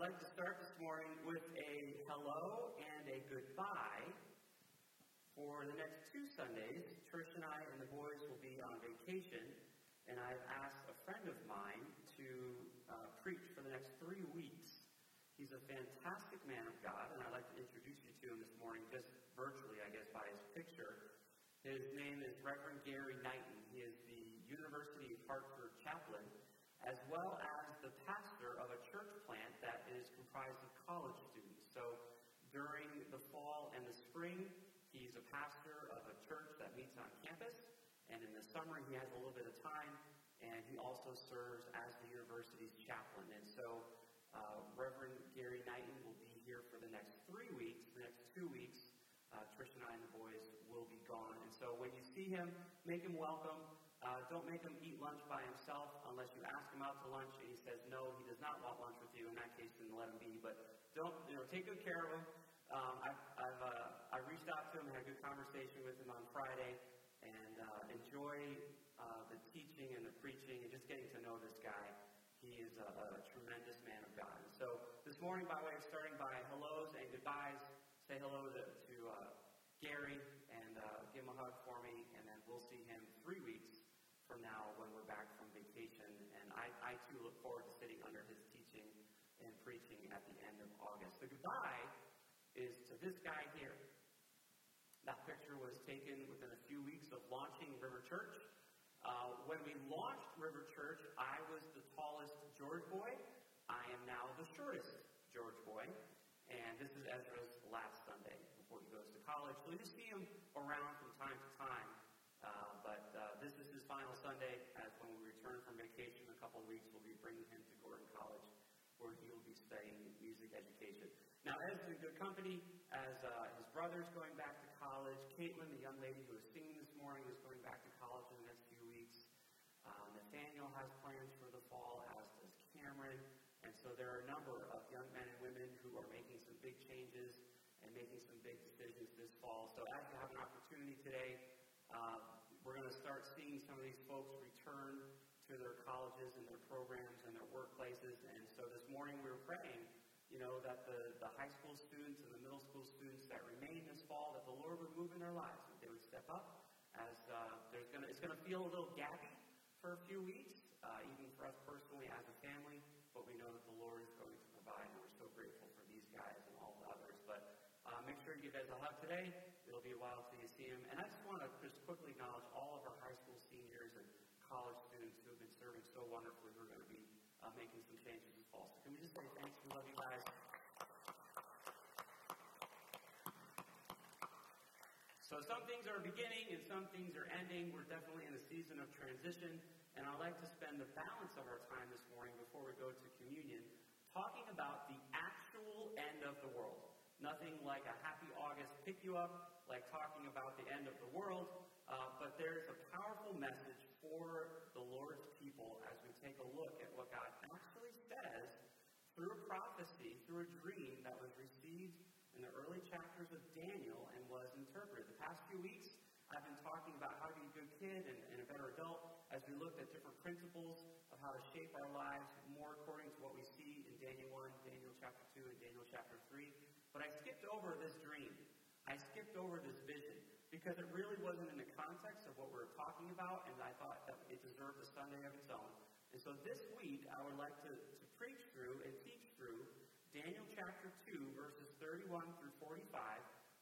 I'd like to start this morning with a hello and a goodbye. For the next two Sundays, Trish and I and the boys will be on vacation, and I've asked a friend of mine to uh, preach for the next three weeks. He's a fantastic man of God, and I'd like to introduce you to him this morning, just virtually, I guess, by his picture. His name is Reverend Gary Knighton. He is the University of Hartford chaplain as well as the pastor of a church that is comprised of college students. So during the fall and the spring, he's a pastor of a church that meets on campus, and in the summer, he has a little bit of time, and he also serves as the university's chaplain. And so uh, Reverend Gary Knighton will be here for the next three weeks. The next two weeks, uh, Trish and I and the boys will be gone. And so when you see him, make him welcome. Uh, don't make him eat lunch by himself unless you ask him out to lunch and he says no, he does not want lunch. In that case, then let him be. But don't, you know, take good care of him. Um, I've, I've uh, I reached out to him had a good conversation with him on Friday, and uh, enjoy uh, the teaching and the preaching and just getting to know this guy. He is a, a tremendous man of God. So this morning, by way of starting by hellos and goodbyes, say hello to, to uh, Gary and uh, give him a hug for me, and then we'll see him three weeks from now when we're back from vacation. And I, I too look forward to sitting under his teaching and preaching at the end of August. The goodbye is to this guy here. That picture was taken within a few weeks of launching River Church. Uh, when we launched River Church, I was the tallest George boy. I am now the shortest George boy. And this is Ezra's last Sunday before he goes to college. So you see him around from time to time. Uh, but uh, this is his final Sunday, as when we return from vacation in a couple of weeks, we'll be bringing him to where he will be studying music education. Now, Ed's in good company, as uh, his brother's going back to college. Caitlin, the young lady who was singing this morning, is going back to college in the next few weeks. Uh, Nathaniel has plans for the fall, as does Cameron. And so there are a number of young men and women who are making some big changes and making some big decisions this fall. So as you have an opportunity today, uh, we're going to start seeing some of these folks return to their colleges and their programs and their workplaces. And so this morning we were praying, you know, that the, the high school students and the middle school students that remain this fall, that the Lord would move in their lives, that they would step up. As uh, there's to, it's to feel a little gappy for a few weeks, uh, even for us personally as a family. But we know that the Lord is going to provide, and we're so grateful for these guys and all the others. But uh, make sure you give guys a hug today. It'll be a while till you see him. And I just want to just quickly acknowledge all of our high school seniors and college students who have been serving so wonderfully who are going to be uh, making some changes. So can we just say thanks? We love you guys. So some things are beginning and some things are ending. We're definitely in a season of transition. And I'd like to spend the balance of our time this morning before we go to communion talking about the actual end of the world. Nothing like a happy August pick you up, like talking about the end of the world, uh, but there's a powerful message for the Lord's people as we take a look at what God actually says through prophecy, through a dream that was received in the early chapters of Daniel and was interpreted. The past few weeks, I've been talking about how to be a good kid and, and a better adult as we looked at different principles of how to shape our lives more according to what we see in Daniel 1, Daniel chapter 2, and Daniel chapter 3. But I skipped over this dream. I skipped over this vision because it really wasn't in the context of what we were talking about, and I thought that it deserved a Sunday of its own. And so this week, I would like to, to preach through and teach through Daniel chapter 2, verses 31 through 45,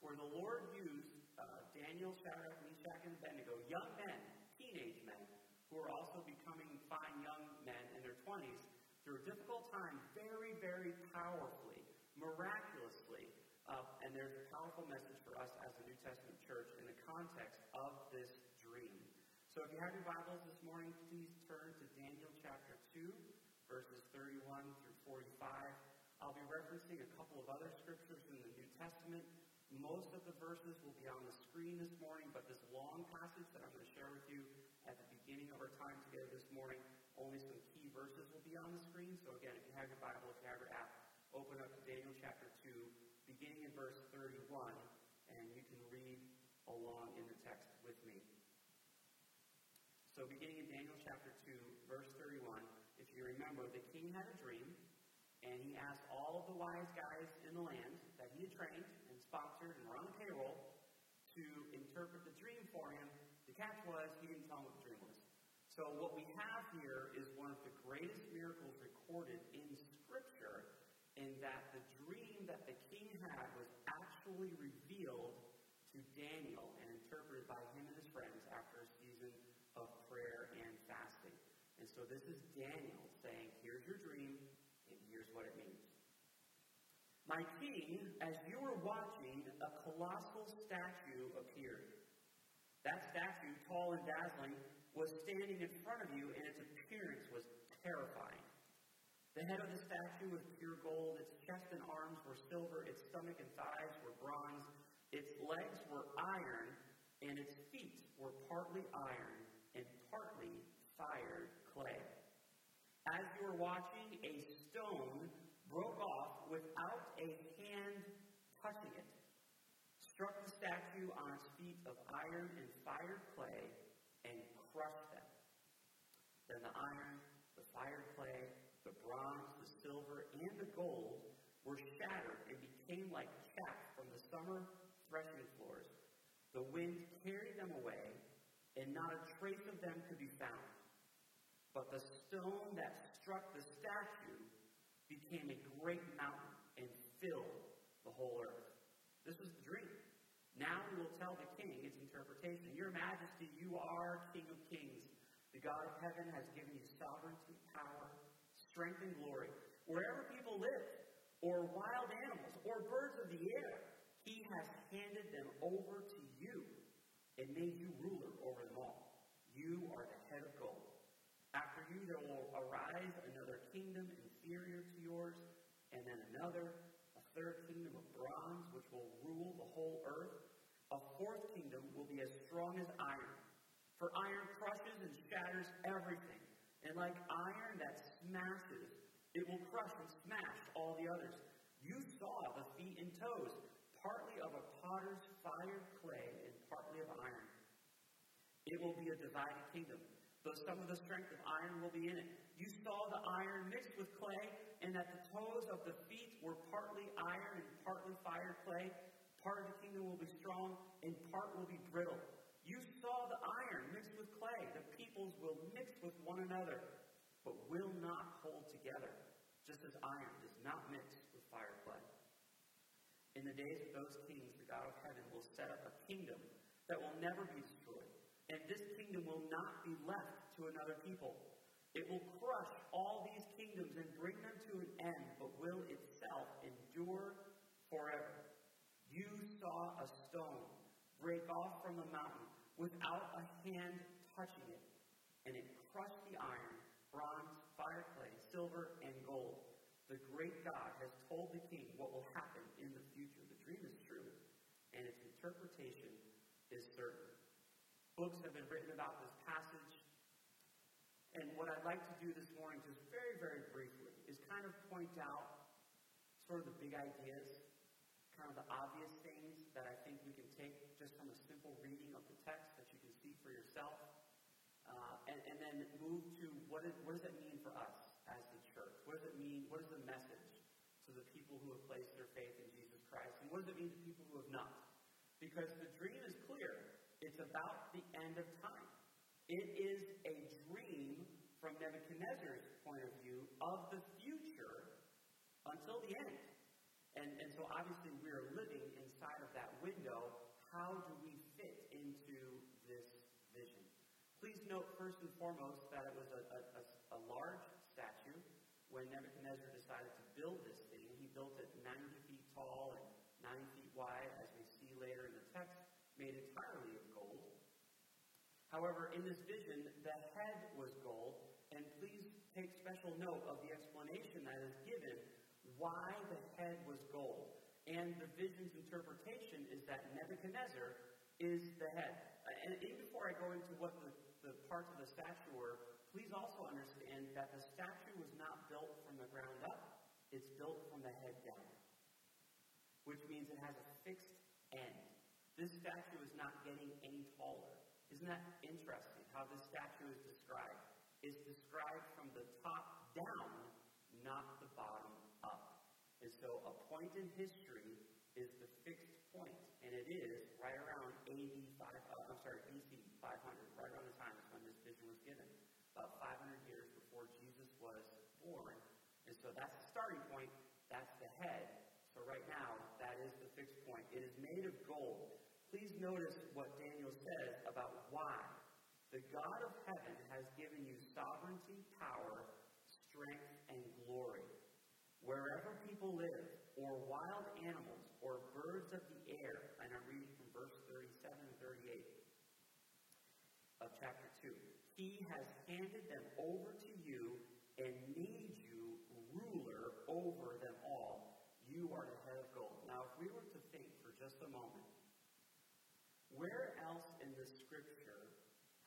where the Lord used uh, Daniel, Shadrach, Meshach, and Abednego, young men, teenage men, who are also becoming fine young men in their 20s, through a difficult time, very, very powerfully miraculously. Uh, and there's a powerful message for us as a New Testament church in the context of this dream. So if you have your Bibles this morning, please turn to Daniel chapter 2, verses 31 through 45. I'll be referencing a couple of other scriptures in the New Testament. Most of the verses will be on the screen this morning, but this long passage that I'm going to share with you at the beginning of our time together this morning, only some key verses will be on the screen. So again, if you have your Bible, if you have your app, open up to Daniel chapter 2, beginning in verse 31, and you can read along in the text with me. So, beginning in Daniel chapter 2, verse 31, if you remember, the king had a dream, and he asked all of the wise guys in the land that he had trained and sponsored and were on the payroll to interpret the dream for him. The catch was he didn't tell him what the dream was. So what we have here is one of the greatest miracles recorded in Scripture in that the dream that the king had was actually revealed Daniel and interpreted by him and his friends after a season of prayer and fasting. And so this is Daniel saying, here's your dream, and here's what it means. My king, as you were watching, a colossal statue appeared. That statue, tall and dazzling, was standing in front of you, and its appearance was terrifying. The head of the statue was pure gold, its chest and arms were silver, its stomach and thighs were bronze, its legs were iron, and its feet were partly iron and partly fired clay. As you were watching, a stone broke off without a hand touching it, struck the statue on its feet of iron and fired clay, and crushed them. Then the iron, the fired clay, the bronze, the silver, and the gold were shattered and became like chaff from the summer threshing floors. The wind carried them away, and not a trace of them could be found. But the stone that struck the statue became a great mountain and filled the whole earth. This was the dream. Now we will tell the king its interpretation. Your majesty, you are King of kings. The God of heaven has given you sovereignty, power, strength, and glory. Wherever people live, or wild animals, or birds of the air, he has handed them over to you and made you ruler over them all. You are the head of gold. After you, there will arise another kingdom inferior to yours, and then another a third kingdom of bronze, which will rule the whole earth. A fourth kingdom will be as strong as iron. For iron crushes and shatters everything. And like iron that smashes, it will crush and smash all the others. You saw the feet and toes, partly of a potter's fired clay and partly of iron. It will be a divided kingdom, though some of the strength of iron will be in it. You saw the iron mixed with clay, and that the toes of the feet were partly iron and partly fire clay. Part of the kingdom will be strong, and part will be brittle. You saw the iron mixed with clay. The peoples will mix with one another, but will not hold together, just as iron does not mix with fire. In the days of those kings, the God of heaven will set up a kingdom that will never be destroyed, and this kingdom will not be left to another people. It will crush all these kingdoms and bring them to an end, but will itself endure forever. You saw a stone break off from the mountain without a hand touching it, and it crushed the iron, bronze, fire clay, silver, and gold. The great God has told the king what will happen in the future. The dream is true, and its interpretation is certain. Books have been written about this passage and what I'd like to do this morning, just very, very briefly, is kind of point out sort of the big ideas, kind of the obvious things that I think we can take just from a simple reading of the text that you can see for yourself, uh, and, and then move to what, is, what does it mean for us as the church? What does it mean? What is the message to the people who have placed their faith in Jesus Christ? And what does it mean to people who have not? Because the dream is clear. It's about the end of time. It is a dream from Nebuchadnezzar's point of view of the future until the end. And, and so obviously we are living inside of that window. How do we fit into this vision? Please note first and foremost that it was a, a, a large statue. When Nebuchadnezzar decided to build this thing, he built it 90 feet tall and 9 feet wide, as we see later in the text, made entirely of gold. However, in this vision, the head was gold, and please take special note of the explanation that is given why the head was gold. And the vision's interpretation is that Nebuchadnezzar is the head. Uh, and even before I go into what the, the parts of the statue were, please also understand that the statue was not built from the ground up, it's built from the head down, which means it has a fixed end. This statue is not getting any taller. Isn't that interesting how this statue is described? It's described from the top down, not the bottom up. And so a point in history is the fixed point, and it is right around AD 5, uh, I'm sorry, BC 500, right around the time when this vision was given, about 500 years before Jesus was born. And so that's the starting point, that's the head. So right now, that is the fixed point. It is made of gold. Please notice what Daniel says about why. The God of heaven has given you sovereignty, power, strength, and glory. Wherever people live, or wild animals, or birds of the air, and I'm reading from verse 37 and 38 of chapter 2. He has handed them over to you and made you ruler over them all. You are the head of gold. Now, if we were to think for just a moment, where else in the scripture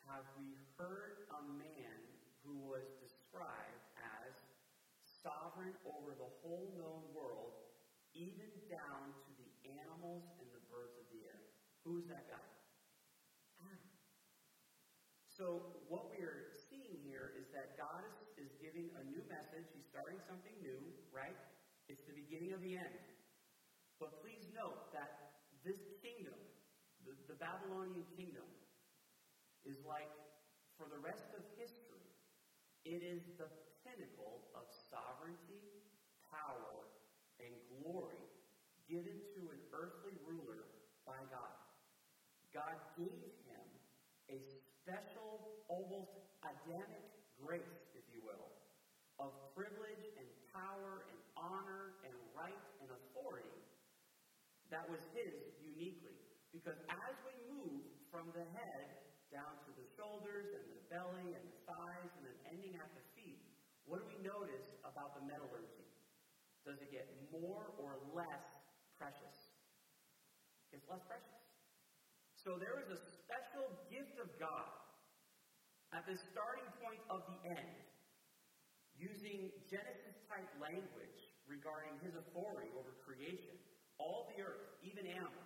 have we heard a man who was described as sovereign over the whole known world, even down to the animals and the birds of the air. Who's that guy? So, what we are seeing here is that God is, is giving a new message. He's starting something new, right? It's the beginning of the end. But please note that this kingdom, the, Babylonian kingdom, is like, for the rest of history, it is the pinnacle of sovereignty, power, and glory given to an earthly ruler by God. God gave him a special, almost Adamic grace, if you will, of privilege and power and honor and right and authority that was his. Because as we move from the head down to the shoulders and the belly and the thighs and then ending at the feet, what do we notice about the metallurgy? Does it get more or less precious? It's less precious. So there is a special gift of God at the starting point of the end, using Genesis type language regarding his authority over creation, all the earth, even animals.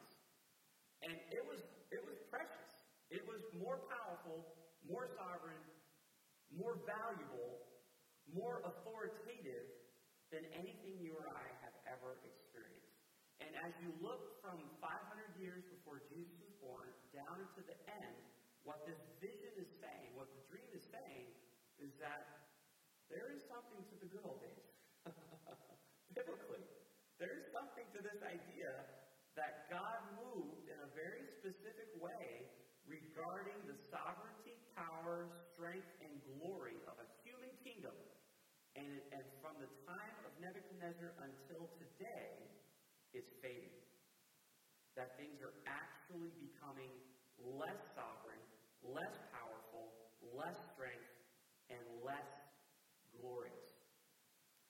And it was it was precious. It was more powerful, more sovereign, more valuable, more authoritative than anything you or I have ever experienced. And as you look from 500 years before Jesus was born down into the end, what this vision is saying, what the dream is saying, is that there is something to the good old days. Biblically, there is something to this idea that God moved in a very specific way regarding the sovereignty, power, strength, and glory of a human kingdom. And, and from the time of Nebuchadnezzar until today, it's fading. That things are actually becoming less sovereign, less powerful, less strength, and less glorious.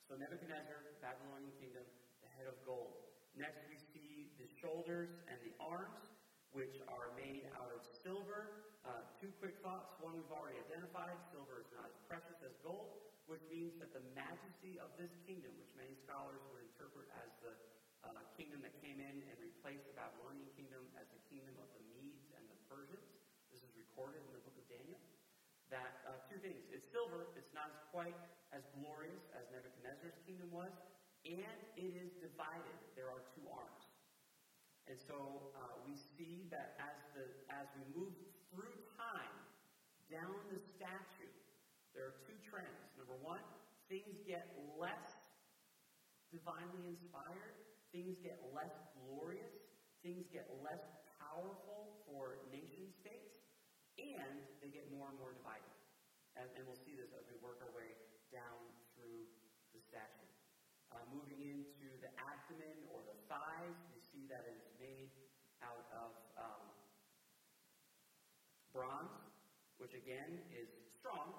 So Nebuchadnezzar, Babylonian kingdom, the head of gold. Next we see the shoulders and the arms which are made out of silver. Uh, two quick thoughts. One we've already identified silver is not as precious as gold, which means that the majesty of this kingdom, which many scholars would interpret as the uh, kingdom that came in and replaced the Babylonian kingdom as the kingdom of the Medes and the Persians. This is recorded in the book of Daniel. That uh, two things. It's silver, it's not as quite as glorious as Nebuchadnezzar's kingdom was, and it is divided. There are two. And so uh, we see that as, the, as we move through time down the statue, there are two trends. Number one, things get less divinely inspired, things get less glorious, things get less powerful for nation states, and they get more and more divided. And, and we'll see this as we work our way down through the statue. Uh, moving into the abdomen or the thighs, you see that it is made out of um, bronze, which again is strong.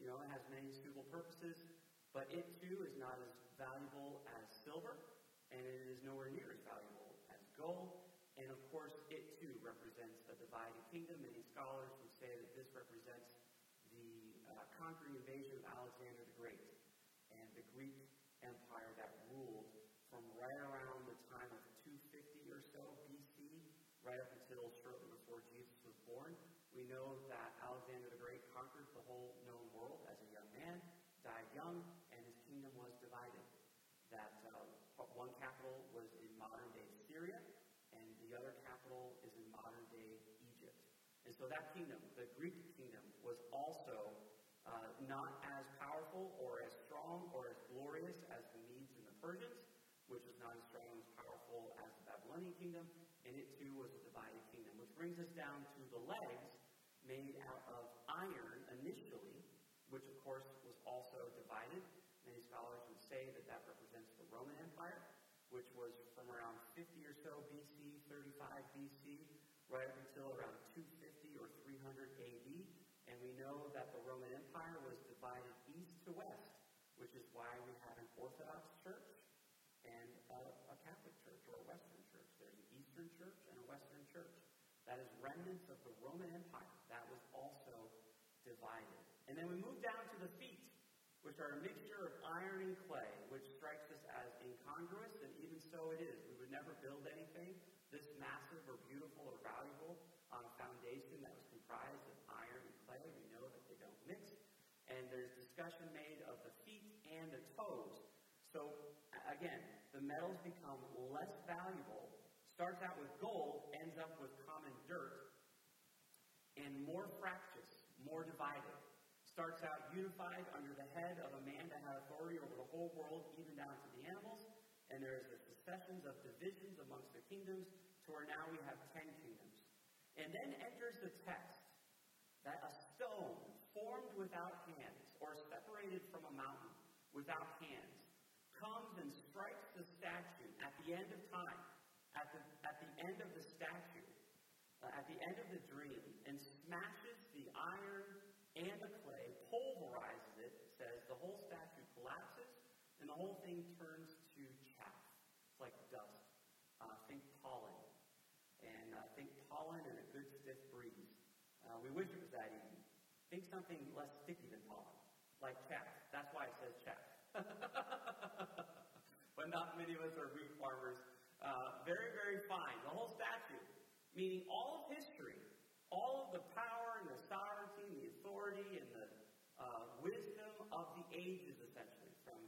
You know, it has many suitable purposes, but it too is not as valuable as silver, and it is nowhere near as valuable as gold. And of course, it too represents a divided kingdom. Many scholars would say that this represents the uh, conquering invasion of Alexander the Great and the Greek Empire that ruled from right around the time of 250 or so BC, right up know that Alexander the Great conquered the whole known world as a young man, died young, and his kingdom was divided. That uh, one capital was in modern day Syria, and the other capital is in modern day Egypt. And so that kingdom, the Greek kingdom, was also uh, not as powerful or as strong or as glorious as the Medes and the Persians, which was not as strong and as powerful as the Babylonian kingdom, and it too was a divided kingdom, which brings us down to the legs made out of iron initially, which of course was also divided. Many scholars would say that that represents the Roman Empire, which was from around 50 or so BC, 35 BC, right up until around 250 or 300 AD. And we know that the Roman Empire was divided east to west, which is why we have an Orthodox church and a, a Catholic church or a Western church. There's an Eastern church and a Western church. That is remnants of the Roman Empire. That was also divided. And then we move down to the feet, which are a mixture of iron and clay, which strikes us as incongruous, and even so it is. We would never build anything this massive or beautiful or valuable on a foundation that was comprised of iron and clay. We know that they don't mix. And there's discussion made of the feet and the toes. So, again, the metals become less valuable, starts out with gold, ends up with dirt, and more fractious, more divided. Starts out unified under the head of a man that had authority over the whole world, even down to the animals and there is a successions of divisions amongst the kingdoms, to where now we have ten kingdoms. And then enters the text that a stone formed without hands, or separated from a mountain without hands, comes and strikes the statue at the end of time, at the, at the end of the at the end of the dream, and smashes the iron and the clay, pulverizes it, says the whole statue collapses, and the whole thing turns to chaff. It's like dust. Uh, think pollen. And uh, think pollen and a good stiff breeze. Uh, we wish it was that easy. Think something less sticky than pollen, like chaff. That's why it says chaff. but not many of us are wheat farmers. Uh, very, very fine. The whole statue, meaning all of history, all of the power and the sovereignty and the authority and the uh, wisdom of the ages, essentially, from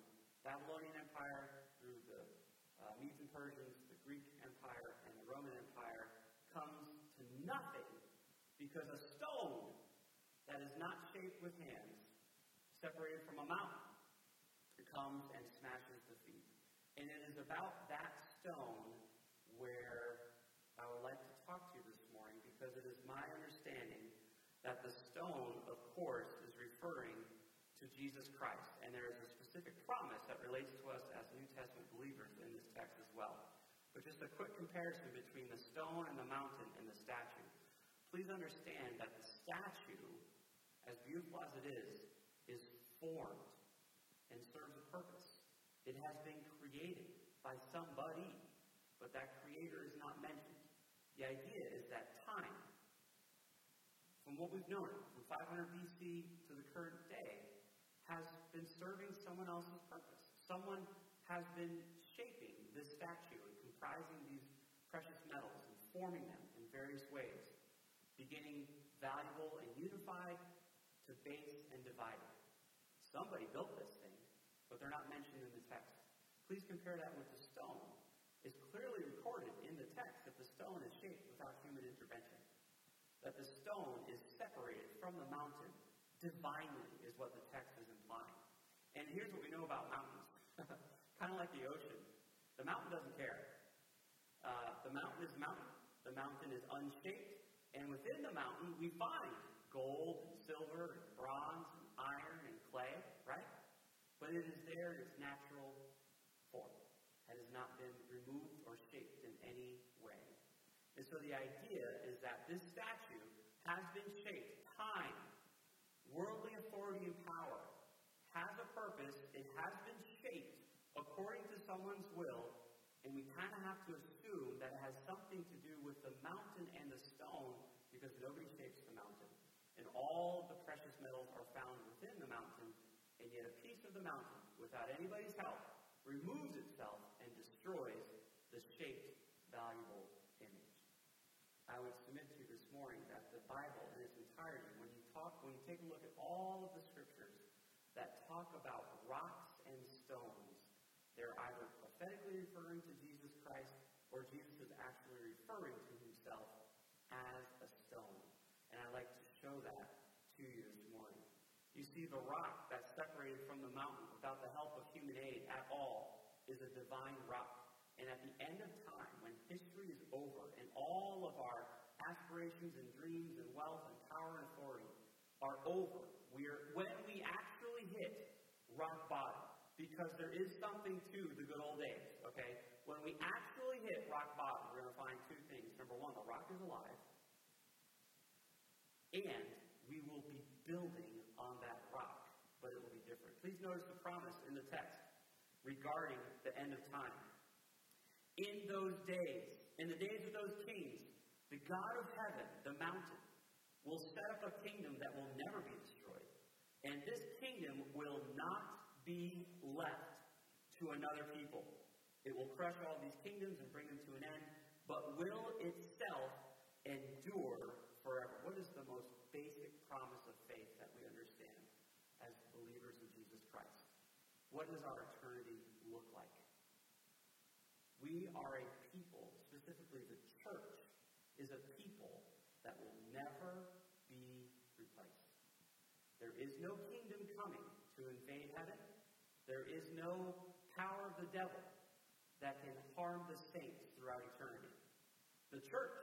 Babylonian Empire through the uh, Medes and Persians, the Greek Empire, and the Roman Empire comes to nothing because a stone that is not shaped with hands, separated from a mountain, comes and smashes the feet. And it is about that stone where I would like to talk to you this morning because it is my understanding that the stone, of course, is referring to Jesus Christ. And there is a specific promise that relates to us as New Testament believers in this text as well. But just a quick comparison between the stone and the mountain and the statue. Please understand that the statue, as beautiful as it is, is formed and serves a purpose. It has been created by somebody, but that creator is not mentioned. The idea is that what we've known, from 500 BC to the current day, has been serving someone else's purpose. Someone has been shaping this statue and comprising these precious metals and forming them in various ways, beginning valuable and unified to base and divided. Somebody built this thing, but they're not mentioned in the text. Please compare that with the stone. It's clearly recorded in the text that the stone is shaped without human intervention, that the stone is separated from the mountain divinely, is what the text is implying. And here's what we know about mountains kind of like the ocean. The mountain doesn't care. Uh, the mountain is mountain. The mountain is unshaped. And within the mountain, we find gold silver and bronze and iron and clay, right? But it is there in its natural form. It has not been removed or shaped in any way. And so the idea is that this statue has been shaped. Time worldly authority and power has a purpose, it has been shaped according to someone's will, and we kind of have to assume that it has something to do with the mountain and the stone because nobody shapes the mountain. And all the precious metals are found within the mountain, and yet a piece of the mountain, without anybody's help, removes itself and destroys Bible in its entirety, when you talk, when you take a look at all of the scriptures that talk about rocks and stones, they're either prophetically referring to Jesus Christ or Jesus is actually referring to himself as a stone. And I'd like to show that to you this morning. You see, the rock that's separated from the mountain without the help of human aid at all is a divine rock. And at the end of time, when history is over and all of aspirations and dreams and wealth and power and authority are over, we're, when we actually hit rock bottom, because there is something to the good old days, okay? When we actually hit rock bottom, we're going to find two things. Number one, the rock is alive, and we will be building on that rock, but it will be different. Please notice the promise in the text regarding the end of time. In those days, in the days of those kings, the God of heaven, the mountain, will set up a kingdom that will never be destroyed. And this kingdom will not be left to another people. It will crush all these kingdoms and bring them to an end, but will itself endure forever. What is the most basic promise of faith that we understand as believers in Jesus Christ? What does our eternity look like? We are a people, specifically the church is a people that will never be replaced. There is no kingdom coming to invade heaven. There is no power of the devil that can harm the saints throughout eternity. The church,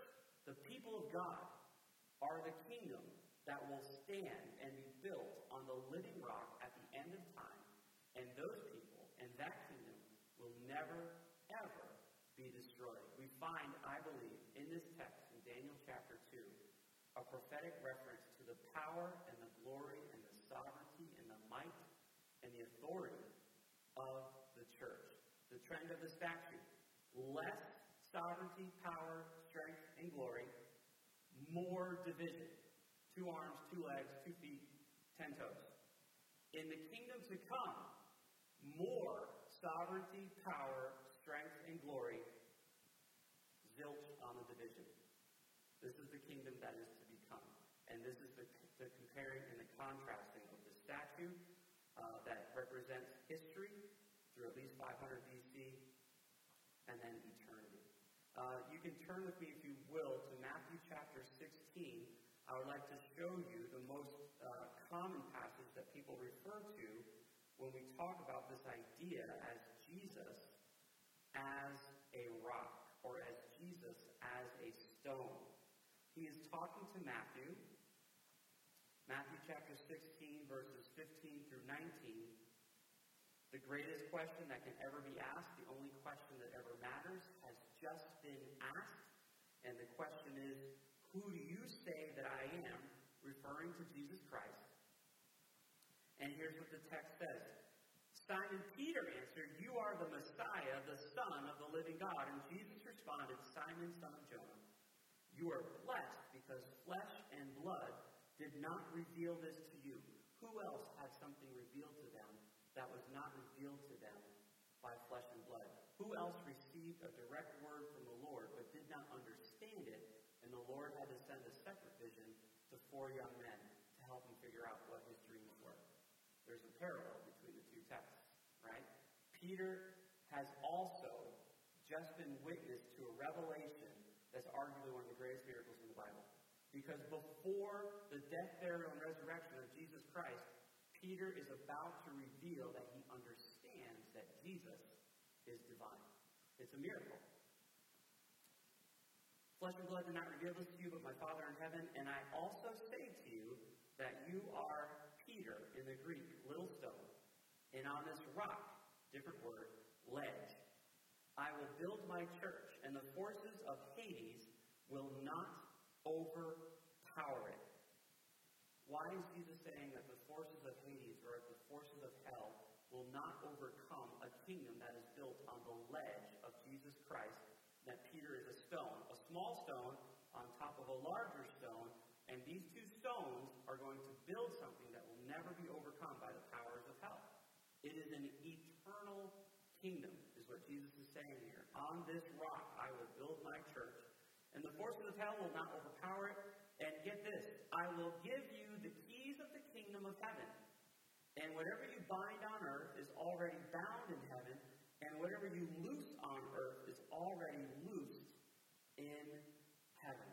the people of God, are the kingdom that will stand and be built on the living rock at the end of time. And those people and that kingdom will never, ever be destroyed. We find, I believe, in this text in Daniel chapter 2, a prophetic reference to the power and the glory and the sovereignty and the might authority of the church. The trend of the statue less sovereignty, power, strength, and glory, more division. Two arms, two legs, two feet, ten toes. In the kingdom to come, more sovereignty, power, strength, and glory, zilch on the division. This is the kingdom that is to become. And this is the, the comparing and the contrasting of the statue uh, that represents history through at least 500 BC and then eternity. Uh, you can turn with me, if you will, to Matthew chapter 16. I would like to show you the most uh, common passage that people refer to when we talk about this idea as Jesus as a rock or as Jesus as a stone. He is talking to Matthew, Matthew chapter 16, verses 15 through 19 the greatest question that can ever be asked, the only question that ever matters, has just been asked. And the question is, Who do you say that I am? referring to Jesus Christ. And here's what the text says Simon Peter answered, You are the Messiah, the Son of the living God. And Jesus responded, Simon, son of Jonah, you are blessed because flesh and blood did not reveal this to you. Who else had something revealed to them that was not revealed to them by flesh and blood. Who else received a direct word from the Lord but did not understand it, and the Lord had to send a separate vision to four young men to help him figure out what his dreams were? There's a parallel between the two texts, right? Peter has also just been witness to a revelation that's arguably one of the greatest miracles in the Bible. Because before the death, burial, and resurrection of Jesus Christ, Peter is about to reveal that he understands that Jesus is divine. It's a miracle. Flesh and blood did not reveal this to you, but my Father in heaven. And I also say to you that you are Peter in the Greek, little stone. And on this rock, different word, ledge, I will build my church, and the forces of Hades will not overpower it. Why is Jesus saying that the forces of Hades or the forces of hell will not overcome a kingdom that is built on the ledge of Jesus Christ? That Peter is a stone, a small stone on top of a larger stone, and these two stones are going to build something that will never be overcome by the powers of hell. It is an eternal kingdom, is what Jesus is saying here. On this rock I will build my church, and the forces of hell will not overpower it. And get this I will give you the keys of the kingdom of heaven. And whatever you bind on earth is already bound in heaven, and whatever you loose on earth is already loosed in heaven.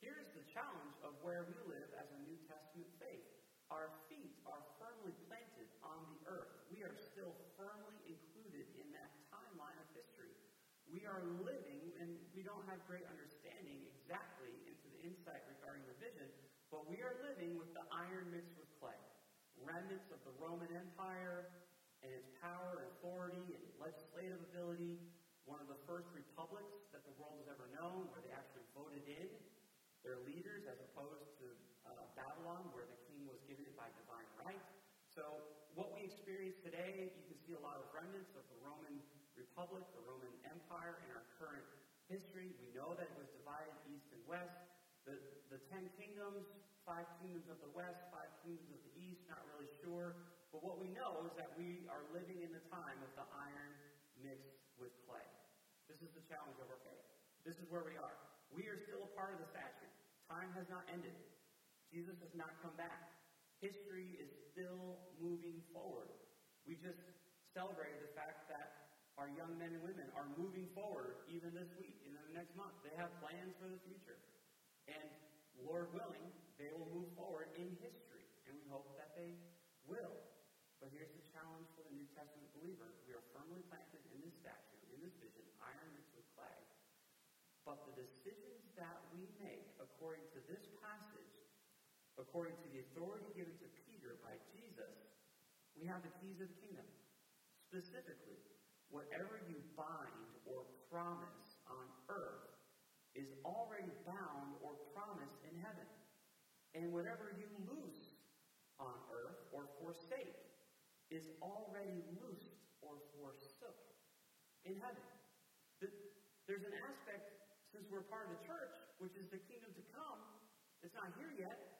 Here's the challenge of where we live as a New Testament faith. Our feet are firmly planted on the earth. We are still firmly included in that timeline of history. We are living, and we don't have great understanding exactly into the insight regarding the vision, but we are living with the iron mixed Remnants of the Roman Empire and its power and authority and legislative ability, one of the first republics that the world has ever known, where they actually voted in their leaders as opposed to uh, Babylon, where the king was given it by divine right. So, what we experience today, you can see a lot of remnants of the Roman Republic, the Roman Empire, in our current history. We know that it was divided east and west. The, the ten kingdoms, five kingdoms of the west, five kingdoms of the east, not really sure. But what we know is that we are living in the time of the iron mixed with clay. This is the challenge of our faith. This is where we are. We are still a part of the statute. Time has not ended. Jesus has not come back. History is still moving forward. We just celebrated the fact that our young men and women are moving forward even this week in the next month. They have plans for the future. And Lord willing, they will move forward in history. And we hope that they will. But here's the challenge for the New Testament believer. We are firmly planted in this statue, in this vision, iron mixed with clay. But the decisions that we make according to this passage, according to the authority given to Peter by Jesus, we have the keys of the kingdom. Specifically, whatever you bind or promise on earth is already bound or promised in heaven. And whatever you loose on earth or forsake is already loosed or forsook in heaven. There's an aspect since we're part of the church, which is the kingdom to come, it's not here yet,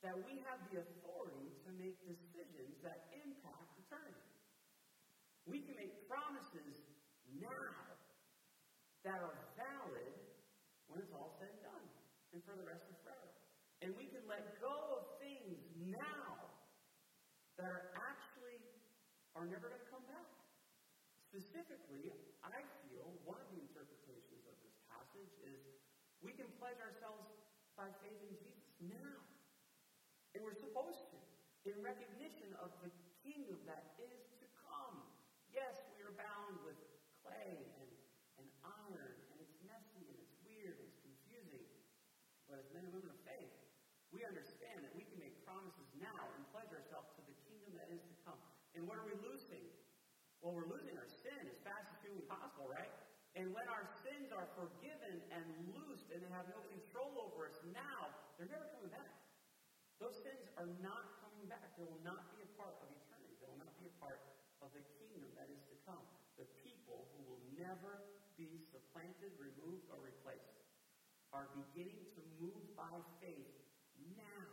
that we have the authority to make decisions that impact eternity. We can make promises now that are valid when it's all said and done and for the rest of. And we can let go of things now that are actually are never going to come back. Specifically, I feel one of the interpretations of this passage is we can pledge ourselves by faith in Jesus now. And we're supposed to, in recognition of the kingdom that is to come. Yes, we are bound with clay and, and iron, and it's messy and it's weird and it's confusing. But as men and women of faith, we understand that we can make promises now and pledge ourselves to the kingdom that is to come. And what are we losing? Well, we're losing our sin as fast as humanly possible, right? And when our sins are forgiven and loosed and they have no control over us now, they're never coming back. Those sins are not coming back. They will not be a part of eternity. They will not be a part of the kingdom that is to come. The people who will never be supplanted, removed, or replaced are beginning to move by faith now.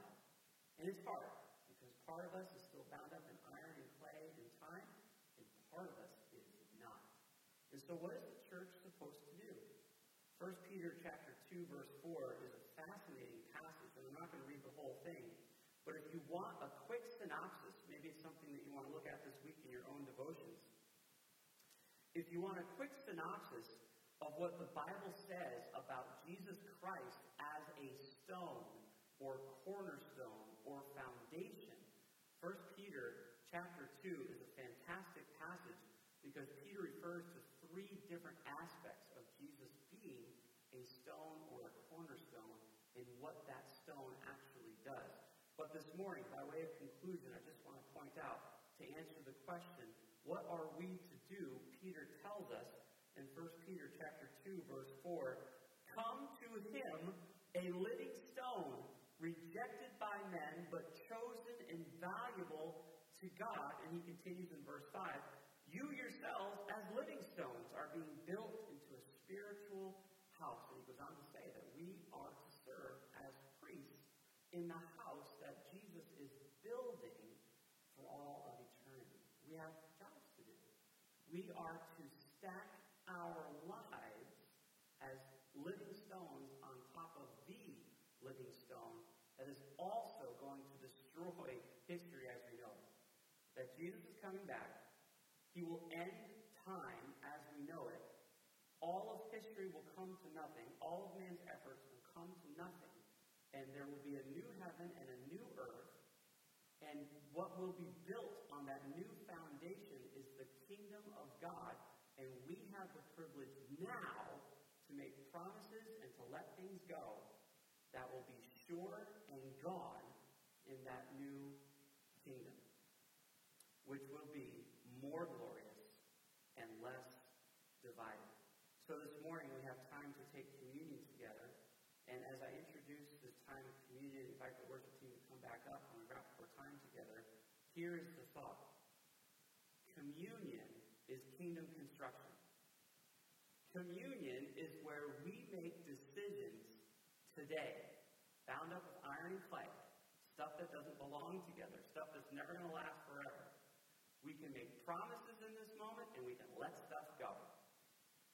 And it's hard because part of us is still bound up in iron and clay and time, and part of us is not. And so, what is the church supposed to do? 1 Peter chapter 2, verse 4 is a fascinating passage, and I'm not going to read the whole thing. But if you want a quick synopsis, maybe it's something that you want to look at this week in your own devotions. If you want a quick synopsis of what the Bible says about Jesus Christ as a stone or cornerstone or foundation, 1 Peter chapter 2 is a fantastic passage because Peter refers to three different aspects of Jesus being a stone or a cornerstone and what that stone actually does. But this morning, by way of conclusion, I just want to point out to answer the question, what are we to do? Peter tells us in 1 Peter chapter 2, verse 4, come to him, a living stone, rejected by men, but chosen and valuable to God. And he continues in verse 5 you yourselves, as living stones, are being built into a spiritual house. And he goes on to say that we are to serve as priests in the house that Jesus is building for all of eternity. We have jobs to do. We are to stack our lives as living stones on top of the living stone that is also going to destroy history as we know it. That Jesus is coming back he will end time as we know it. All of history will come to nothing. All of man's efforts will come to nothing. And there will be a new heaven and a new earth. And what will be built on that new foundation is the kingdom of God And we have the privilege now to make promises and to let things go that will be sure and gone in that new kingdom, which will be more glorious and less divided. So this morning we have time to take communion together. And as I introduce this time of communion, invite the worship team to come back up and we wrap our time together. Here is the thought. Communion is kingdom construction. Communion is where we make decisions today, bound up with iron clay, stuff that doesn't belong together, stuff that's never going to last forever. We can make promises in this moment and we can let.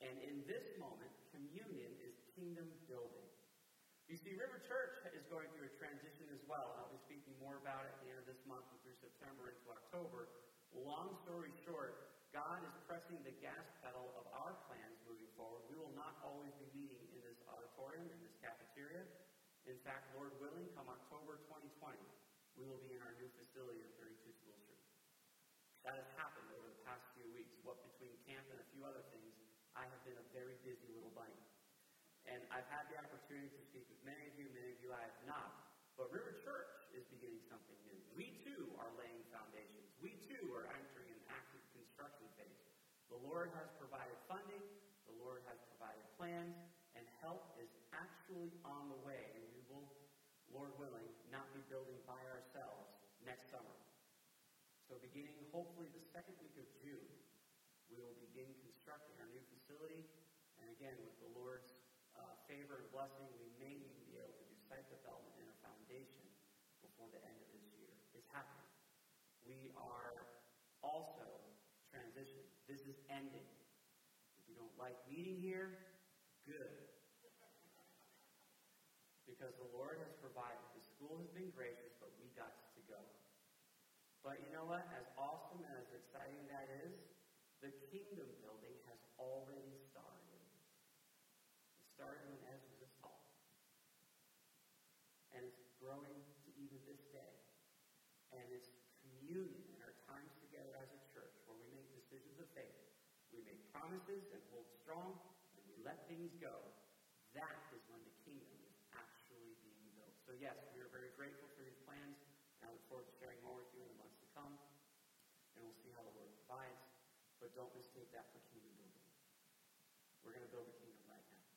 And in this moment, communion is kingdom building. You see, River Church is going through a transition as well. I'll be speaking more about it at the end of this month and through September into October. Long story short, God is pressing the gas pedal of our plans moving forward. We will not always be meeting in this auditorium, in this cafeteria. In fact, Lord willing, come October 2020, we will be in our new facility at 32 School Street. That has happened over the past few weeks. What between camp and a few other things, I have been a very busy little bunny. And I've had the opportunity to speak with many of you, many of you I have not. But River Church is beginning something new. We too are laying foundations. We too are entering an active construction phase. The Lord has provided funding, the Lord has provided plans, and help is actually on the way. And we will, Lord willing, not be building by ourselves next summer. So, beginning hopefully the second week of June, we will begin constructing our new facility. Again, with the Lord's uh, favor and blessing, we may even be able to do site development and a foundation before the end of this year. It's happening. We are also transition. This is ending. If you don't like meeting here, good. Because the Lord has provided. The school has been gracious, but we got to go. But you know what? As awesome and as exciting that is, the kingdom building has already started. It started when Ez was this tall. And it's growing to even this day. And it's communion promises and hold strong, and we let things go, that is when the kingdom is actually being built. So, yes, we are very grateful for these plans, and I look forward to sharing more with you in the months to come. And we'll see how the Lord provides. But don't mistake that for kingdom building. We're going to build a kingdom right now.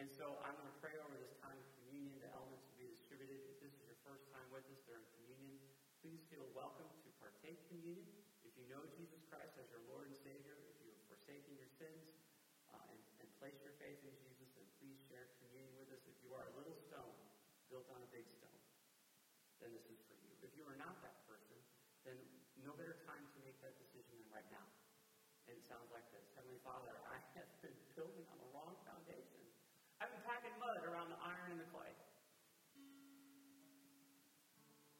And so I'm going to pray over this time of communion. The elements will be distributed. If this is your first time with us during communion, please feel welcome to partake communion. If you know Jesus Christ as your Lord and uh, and, and place your faith in Jesus, and please share communion with us. If you are a little stone built on a big stone, then this is for you. If you are not that person, then no better time to make that decision than right now. And it sounds like this Heavenly Father, I have been building on the wrong foundation. I've been packing mud around the iron and the clay.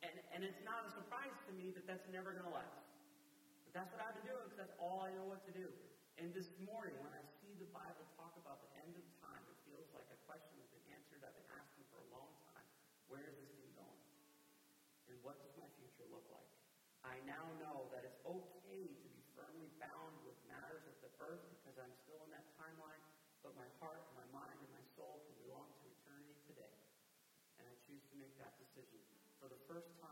And, and it's not a surprise to me that that's never going to last. But that's what I've been doing because that's all I know what to do. And this morning, when I see the Bible talk about the end of time, it feels like a question has been answered I've been asking for a long time. Where is this thing going? And what does my future look like? I now know that it's okay to be firmly bound with matters of the earth because I'm still in that timeline, but my heart, my mind, and my soul can belong to eternity today. And I choose to make that decision. For the first time,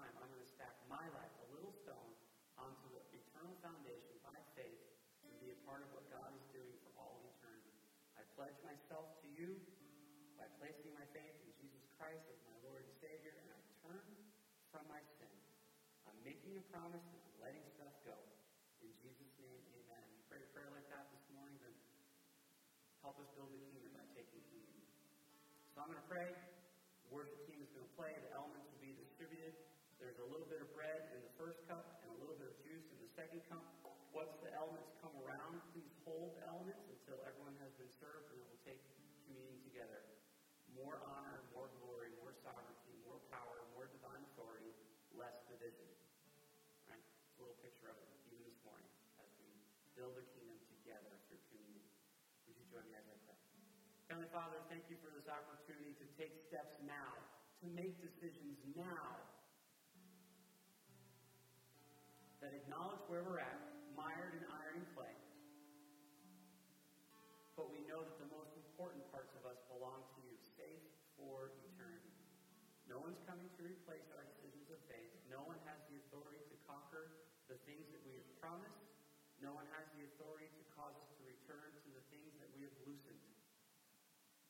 I'm a promise and letting stuff go. In Jesus' name, amen. Pray a prayer like that this morning, then help us build the kingdom by taking communion. So I'm going to pray. The worship team is going to play. The elements will be distributed. There's a little bit of bread in the first cup and a little bit of juice in the second cup. Once the elements come around, please hold the elements until everyone has been served, and we'll take communion together. More honor, more glory, more sovereignty, more power, more divine authority, less division. Right? a little picture of it even this morning as we build a kingdom together through communion. Would you join me as I pray? Heavenly Father, thank you for this opportunity to take steps now, to make decisions now that acknowledge where we're at, mired in iron and clay, But we know that the most important parts of us belong to you, safe for eternity. No one's coming to replace our decisions of faith. No one has the authority to conquer the things that we have promised. No one has the authority to return to the things that we have loosened.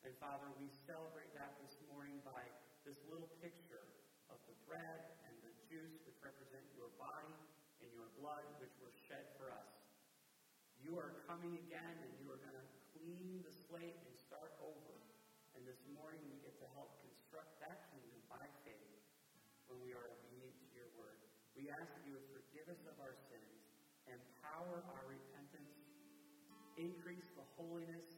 And Father, we celebrate that this morning by this little picture of the bread and the juice, which represent your body and your blood, which were shed for us. You are coming again, and you are going to clean the slate and start over. And this morning we get to help construct that kingdom by faith when we are obedient to your word. We ask that you would forgive us of our sins, empower our repentance, increase the holiness